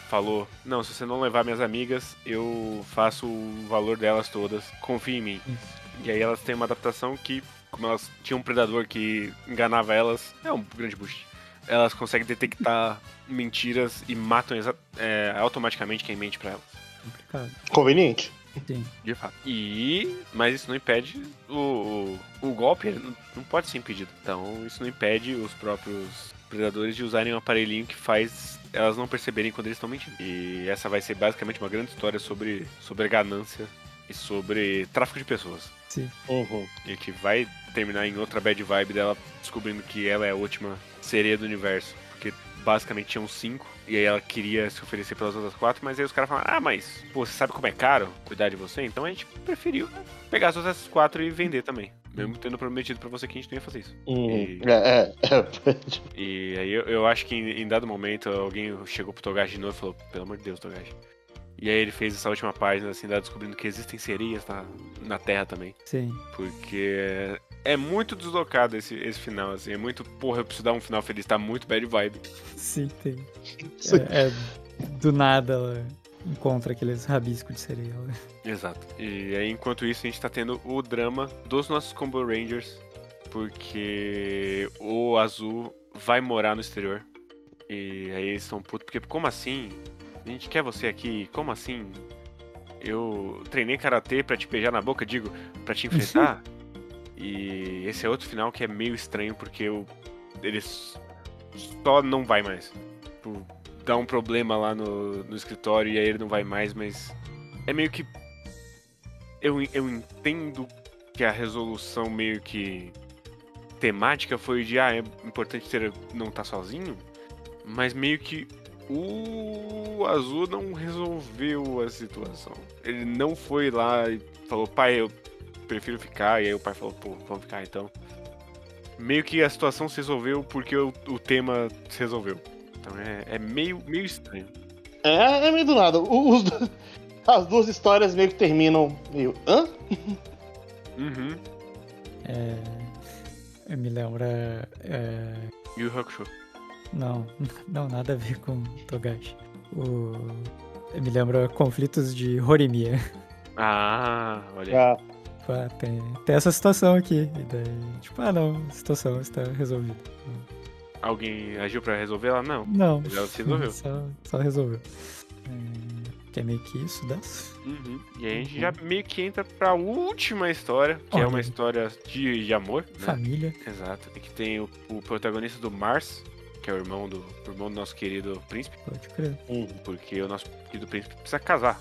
falou, não, se você não levar minhas amigas, eu faço o valor delas todas, confia em mim. Isso. E aí elas têm uma adaptação que, como elas tinham um predador que enganava elas, é um grande boost. Elas conseguem detectar *laughs* mentiras e matam é, automaticamente quem mente pra elas. complicado. Conveniente. Sim. De fato. E. Mas isso não impede o, o, o golpe, não pode ser impedido. Então isso não impede os próprios predadores de usarem um aparelhinho que faz elas não perceberem quando eles estão mentindo. E essa vai ser basicamente uma grande história sobre, sobre ganância e sobre tráfico de pessoas. Sim. Uhum. E que vai terminar em outra bad vibe dela descobrindo que ela é a última sereia do universo. Porque basicamente tinham cinco. E aí ela queria se oferecer pelas outras quatro, mas aí os caras falaram, ah, mas pô, você sabe como é caro cuidar de você? Então a gente preferiu pegar as outras quatro e vender também. Mesmo tendo prometido pra você que a gente não ia fazer isso. Uhum. E- É, é, é. E aí eu, eu acho que em, em dado momento alguém chegou pro Togashi de novo e falou, pelo amor de Deus, Togashi. E aí ele fez essa última página, assim, descobrindo que existem sereias na, na Terra também. Sim. Porque é muito deslocado esse, esse final, assim. É muito, porra, eu preciso dar um final feliz, tá muito bad vibe. Sim, tem. É, é, do nada ela encontra aqueles rabiscos de cereal. né? Exato. E aí, enquanto isso, a gente tá tendo o drama dos nossos Combo Rangers. Porque o Azul vai morar no exterior. E aí eles estão putos, porque como assim? A gente quer você aqui, como assim? Eu treinei karatê pra te beijar na boca, digo, pra te enfrentar. *laughs* e esse é outro final que é meio estranho, porque eu, eles só não vai mais. Tipo, dá um problema lá no, no escritório e aí ele não vai mais, mas é meio que. Eu, eu entendo que a resolução meio que temática foi de ah, é importante ter, não estar sozinho, mas meio que o Azul não resolveu a situação. Ele não foi lá e falou, pai, eu prefiro ficar, e aí o pai falou, pô, vamos ficar então. Meio que a situação se resolveu porque o, o tema se resolveu. Então é, é meio, meio estranho. É, é meio do nada. Os *laughs* as duas histórias meio que terminam meio. Hã? *laughs* Uhum. É, me lembra. É, E o Hakusho. Não, *laughs* não, nada a ver com Togashi. O, me lembra conflitos de Horimiya. Ah, olha aí. Ah, Tipo, ah, tem, tem essa situação aqui. E daí, tipo, ah não, a situação está resolvida. Alguém agiu pra resolver ela? Não. Não. Ela se resolveu. *laughs* Só, só resolveu. É, que é meio que isso dessa. Uhum. E aí a gente já meio que entra pra última história, que é uma Olha. história de, de amor, né? Família. Exato. E que tem o, o protagonista do Mars, que é o irmão do, o irmão do nosso querido príncipe, Pode crer. hum. porque o nosso querido príncipe precisa casar.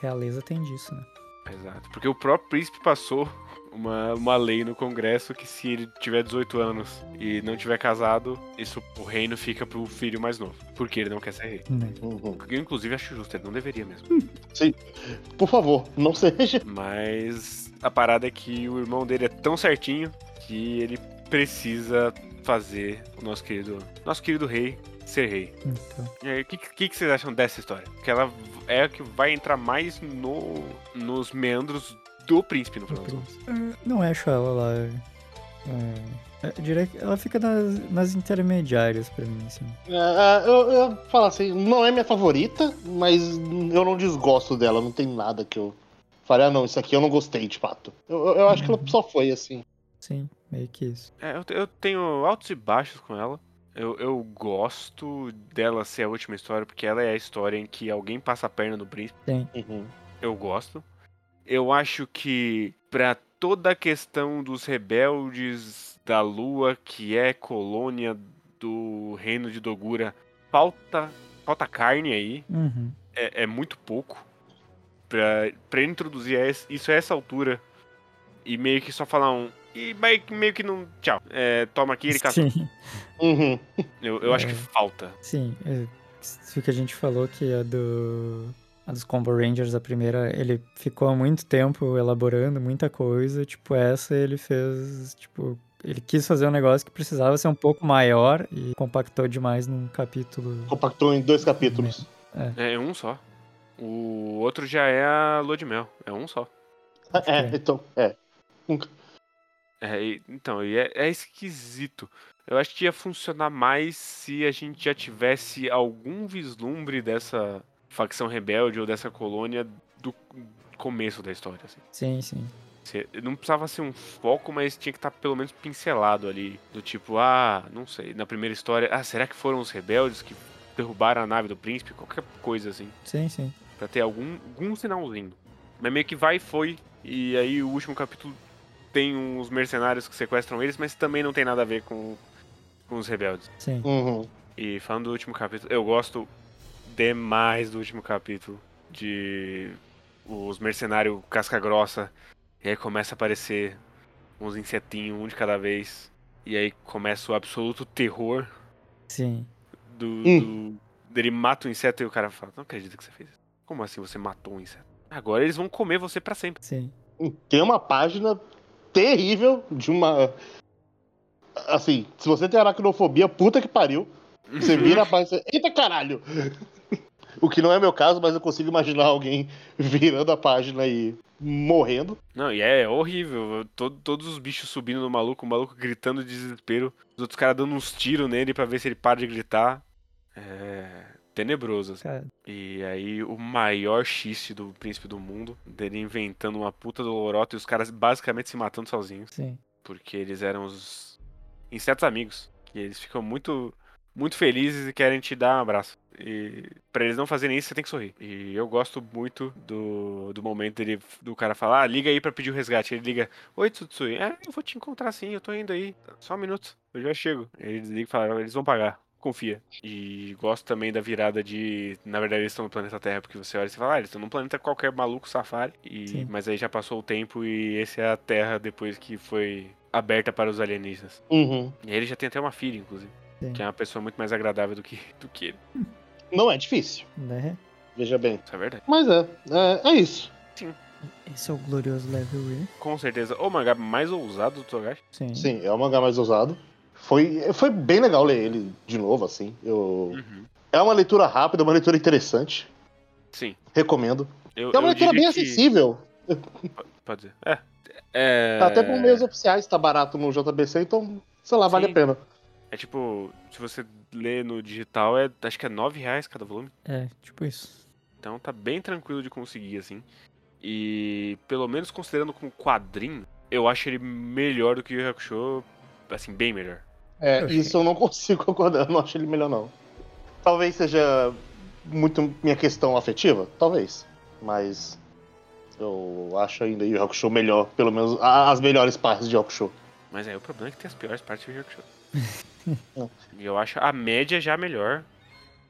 Realeza tem disso, né? Exato. Porque o próprio príncipe passou uma, uma lei no Congresso que se ele tiver 18 anos e não tiver casado, isso o reino fica pro filho mais novo. Porque ele não quer ser rei. Né? Uhum. Eu inclusive acho justo, ele não deveria mesmo. Por favor, não seja. *laughs* Mas a parada é que o irmão dele é tão certinho que ele precisa fazer o nosso querido, nosso querido rei ser rei. Então. E aí, o que, que, que vocês acham dessa história? Que ela é a que vai entrar mais no, nos meandros do príncipe no final. das contas. É, Não acho ela lá. É, eu diria que ela fica nas, nas intermediárias pra mim, assim. É, eu, eu falo assim, não é minha favorita, mas eu não desgosto dela, não tem nada que eu. Falei, ah não, isso aqui eu não gostei de fato. Eu, eu- eu acho que ela só foi assim. Sim, meio que isso. É, eu, eu tenho altos e baixos com ela. Eu, eu gosto dela ser a última história, porque ela é a história em que alguém passa a perna no príncipe. Sim. Uhum. Eu gosto. Eu acho que pra toda a questão dos rebeldes da Lua, que é colônia do reino de Dogura, falta, falta carne aí. Uhum. É, é muito pouco pra, pra introduzir isso a essa altura e meio que só falar um. E meio, que- não. Tchau. É, toma aqui, ele caçou. Sim, Uhum. Eu, eu acho É. que falta. sim. É, isso que a gente falou que a do. A dos Combo Rangers, a primeira, ele ficou há muito tempo elaborando muita coisa. Tipo, essa ele fez. Tipo, ele quis fazer um negócio que precisava ser um pouco maior e compactou demais num capítulo. Compactou em dois capítulos. É um só. O outro já é a Lua de Mel. É um só. É, então, é. É, então, é, é esquisito. Eu acho que ia funcionar mais se a gente já tivesse algum vislumbre dessa facção rebelde ou dessa colônia do começo da história. Assim. Sim, sim. Não precisava ser um foco, mas tinha que estar pelo menos pincelado ali. Do tipo, ah, não sei, na primeira história, ah, será que foram os rebeldes que derrubaram a nave do príncipe? Qualquer coisa assim. Sim, sim. Pra ter algum, algum sinalzinho. Mas meio que vai e foi. E aí o último capítulo tem uns mercenários que sequestram eles, mas também não tem nada a ver com, com os rebeldes. Sim. Uhum. E falando do último capítulo, eu gosto demais do último capítulo. De os mercenários casca grossa E aí começa a aparecer uns insetinhos, um de cada vez. E aí começa o absoluto terror Sim. do. Hum. do- Ele mata o inseto e o cara fala: Não acredito que você fez isso. Como assim você matou um inseto? Agora eles vão comer você pra sempre. Sim. Tem uma página terrível de uma. Assim, se você tem aracnofobia, puta que pariu. Você *laughs* vira a página e você, Eita caralho! O que não é meu caso, mas eu consigo imaginar alguém virando a página e morrendo. Não, e é horrível. Todo- todos os bichos subindo no maluco, o maluco gritando de desespero. Os outros caras dando uns tiros nele pra ver se ele para de gritar. É. tenebroso. assim. Cara, E aí o maior xiste do príncipe do mundo, dele inventando uma puta do lorota e os caras basicamente se matando sozinhos. sim. Porque eles eram os insetos amigos. E eles ficam muito, muito felizes e querem te dar um abraço. E pra eles não fazerem isso, você tem que sorrir. E eu gosto muito do, do momento dele, do cara falar, ah, liga aí pra pedir o resgate. Ele liga, oi Tsutsui, é, eu vou te encontrar sim, eu tô indo aí. Só um minuto, eu já chego. Ele desliga e fala, eles vão pagar. Confia. E gosto também da virada de. Na verdade, eles estão no planeta Terra, porque você olha e fala, ah, eles estão num planeta qualquer maluco safari. E... Sim. Mas aí já passou o tempo e esse é a Terra depois que foi aberta para os alienígenas. Uhum. E aí ele já tem até uma filha, inclusive. Sim. Que é uma pessoa muito mais agradável do que, do que ele. *laughs* Não é difícil, Né? veja bem. Isso é verdade. Mas é, é, é isso. Esse é o glorioso level E. Com certeza. O mangá mais ousado do Togashi. Sim. Sim, é o mangá mais ousado. Foi, foi bem legal ler ele de novo, assim. Eu... Uhum. É uma leitura rápida, uma leitura interessante. Sim. Recomendo. Eu, É uma eu leitura bem que- acessível. Pode dizer. É. É... Até por meios oficiais tá barato no JBC, então, sei lá, vale Sim. a pena. É tipo, se você lê no digital, é, acho que é 9 reais cada volume. É, tipo isso. Então tá bem tranquilo de conseguir, assim. E pelo menos considerando como quadrinho, eu acho ele melhor do que o Hakusho, assim, bem melhor. É, Eu achei. isso eu não consigo *laughs* concordar, eu não acho ele melhor, não. Talvez seja muito minha questão afetiva, talvez. Mas eu acho ainda Yu Yu Hakusho melhor, pelo menos a- as melhores partes de Yu Hakusho. Mas aí o problema é que tem as piores partes do Yu Yu Hakusho. e eu acho a média já melhor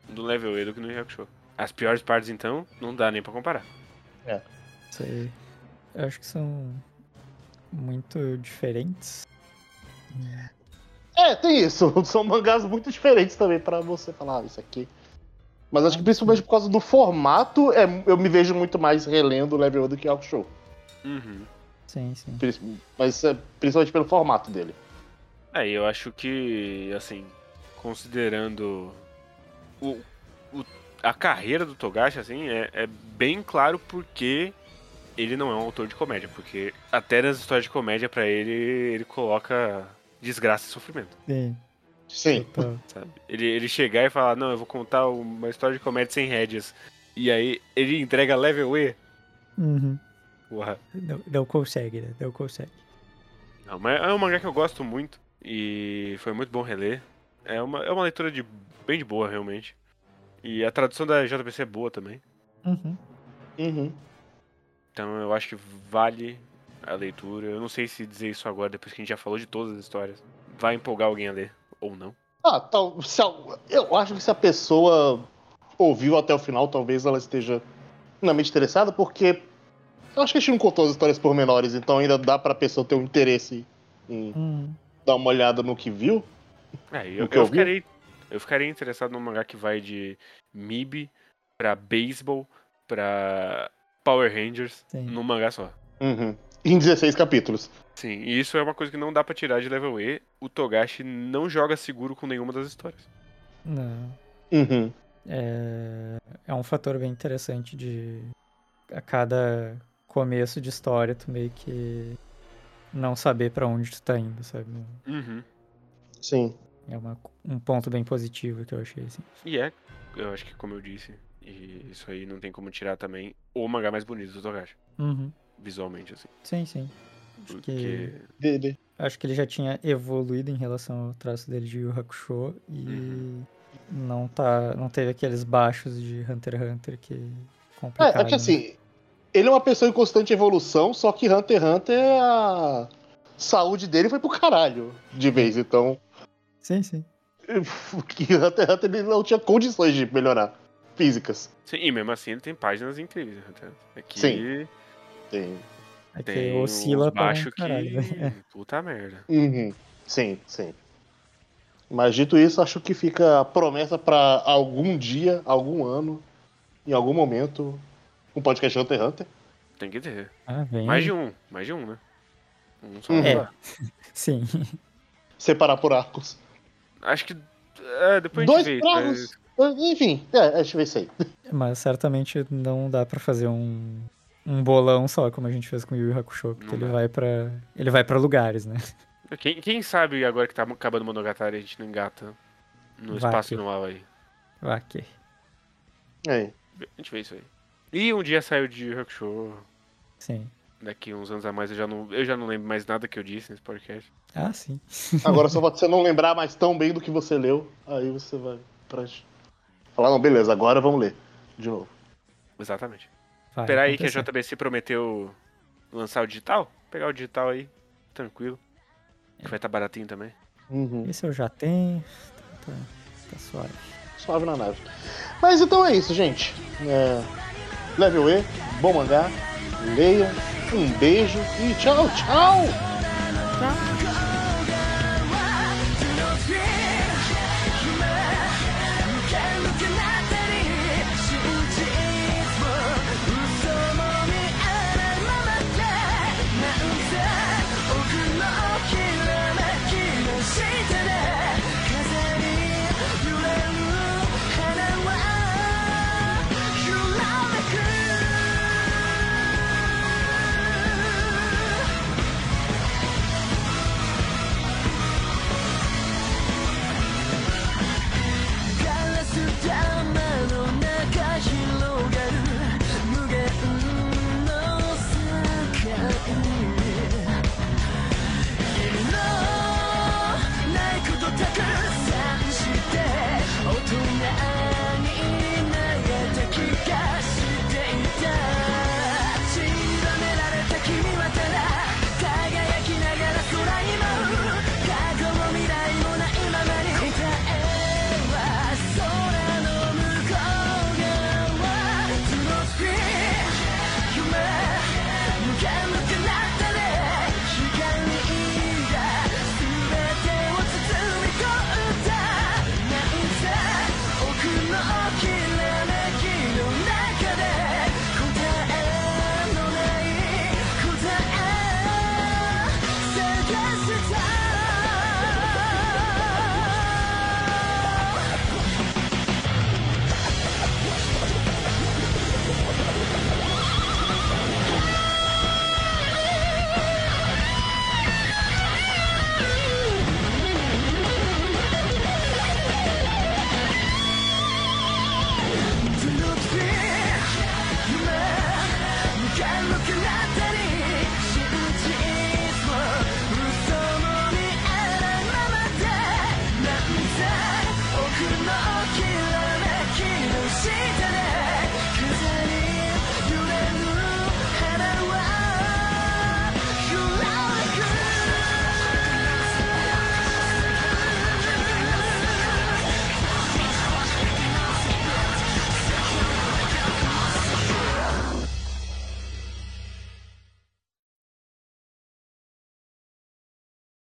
do level E do que no Yu Hakusho. As piores partes, então, não dá nem pra comparar. Isso aí. Eu acho que são muito diferentes. É, tem isso. *laughs* São mangás muito diferentes também pra você falar ah, isso aqui. Mas acho que principalmente por causa do formato, é, eu me vejo muito mais relendo o Level 1 do que Yu Hakusho. Uhum. Sim, sim. Mas é, principalmente pelo formato dele. É, eu acho que, assim, considerando o, o- a carreira do Togashi, assim, é, é bem claro porque ele não é um autor de comédia, porque até nas histórias de comédia pra ele, ele coloca desgraça e sofrimento, Sim, Sim. sabe? Ele, ele chegar e falar, não, eu vou contar uma história de comédia sem rédeas, e aí ele entrega level E, Uhum. porra. Não, não consegue, né? Não consegue. Não, mas é um mangá que eu gosto muito e foi muito bom reler. É uma, é uma leitura de bem de boa, realmente. E a tradução da JBC é boa também. Uhum. Uhum. Então eu acho que vale a leitura. Eu não sei se dizer isso agora, depois que a gente já falou de todas as histórias. Vai empolgar alguém a ler, ou não. Ah, tal, se a- eu acho que se a pessoa ouviu até o final, talvez ela esteja finalmente interessada, porque eu acho que a gente não contou as histórias pormenores, então ainda dá pra pessoa ter um interesse em Uhum. dar uma olhada no que viu. É, eu, que eu eu vi? ficarei, eu ficaria interessado num mangá que vai de MIB pra beisebol pra Power Rangers Sim. num mangá só. Uhum. Em 16 capítulos. Sim, e isso é uma coisa que não dá pra tirar de level E. O Togashi não joga seguro com nenhuma das histórias. Não. Uhum. É, é um fator bem interessante de a cada começo de história tu meio que não saber pra onde tu tá indo, sabe? Uhum. Sim. É uma, um ponto bem positivo que eu achei, assim. E é, eu acho que como eu disse, e isso aí não tem como tirar também, o mangá mais bonito do Togashi, Uhum. Visualmente, assim. Sim, sim. Acho que, Porque. Dele. acho que ele já tinha evoluído em relação ao traço dele de Yu Hakusho e Uhum. não, tá, não teve aqueles baixos de Hunter x Hunter que É, complicado. é que né? assim, ele é uma pessoa em constante evolução, só que Hunter x Hunter, a saúde dele foi pro caralho de vez, então. Sim, sim. *laughs* Que Hunter x Hunter ele não tinha condições de melhorar físicas. Sim, e mesmo assim ele tem páginas incríveis, né? É que Sim. Tem. É que Tem oscila pra um baixo caralho. que. né? *laughs* Puta merda. Uhum. Sim, sim. Mas dito isso, acho que fica a promessa pra algum dia, algum ano, em algum momento, um podcast Hunter x Hunter. Tem que ter. Ah, vem. Mais de um. Mais de um, né? Um só Uhum. não *laughs* É. Sim. Separar por arcos. Acho que. É, depois a Dois gente vê. mas- Enfim, é, a gente vê isso aí. Mas certamente não dá pra fazer um, um bolão só, como a gente fez com o Yu Yu Hakusho, porque ele vai para ele vai para lugares, né? Quem, quem sabe agora que tá acabando o Monogatari a gente não engata no Vai espaço anual aí. Vai que. É. A gente vê isso aí. E um dia saiu de Yu Hakusho. Sim. Daqui uns anos a mais eu já não, eu já não lembro mais nada que eu disse nesse podcast. Ah, sim. Agora só pode *laughs* você não lembrar mais tão bem do que você leu, aí você vai pra falar, não, beleza, agora vamos ler. De novo. Exatamente. Vai Esperar aí que a. JBC prometeu lançar o digital. Pegar o digital aí, tranquilo. Que vai estar baratinho também. Uhum. Esse eu já tenho. Tá, tá suave. Suave na nave. Mas então é isso, gente. É... Level E, bom mangá, leiam, um beijo e tchau, tchau! Tchau.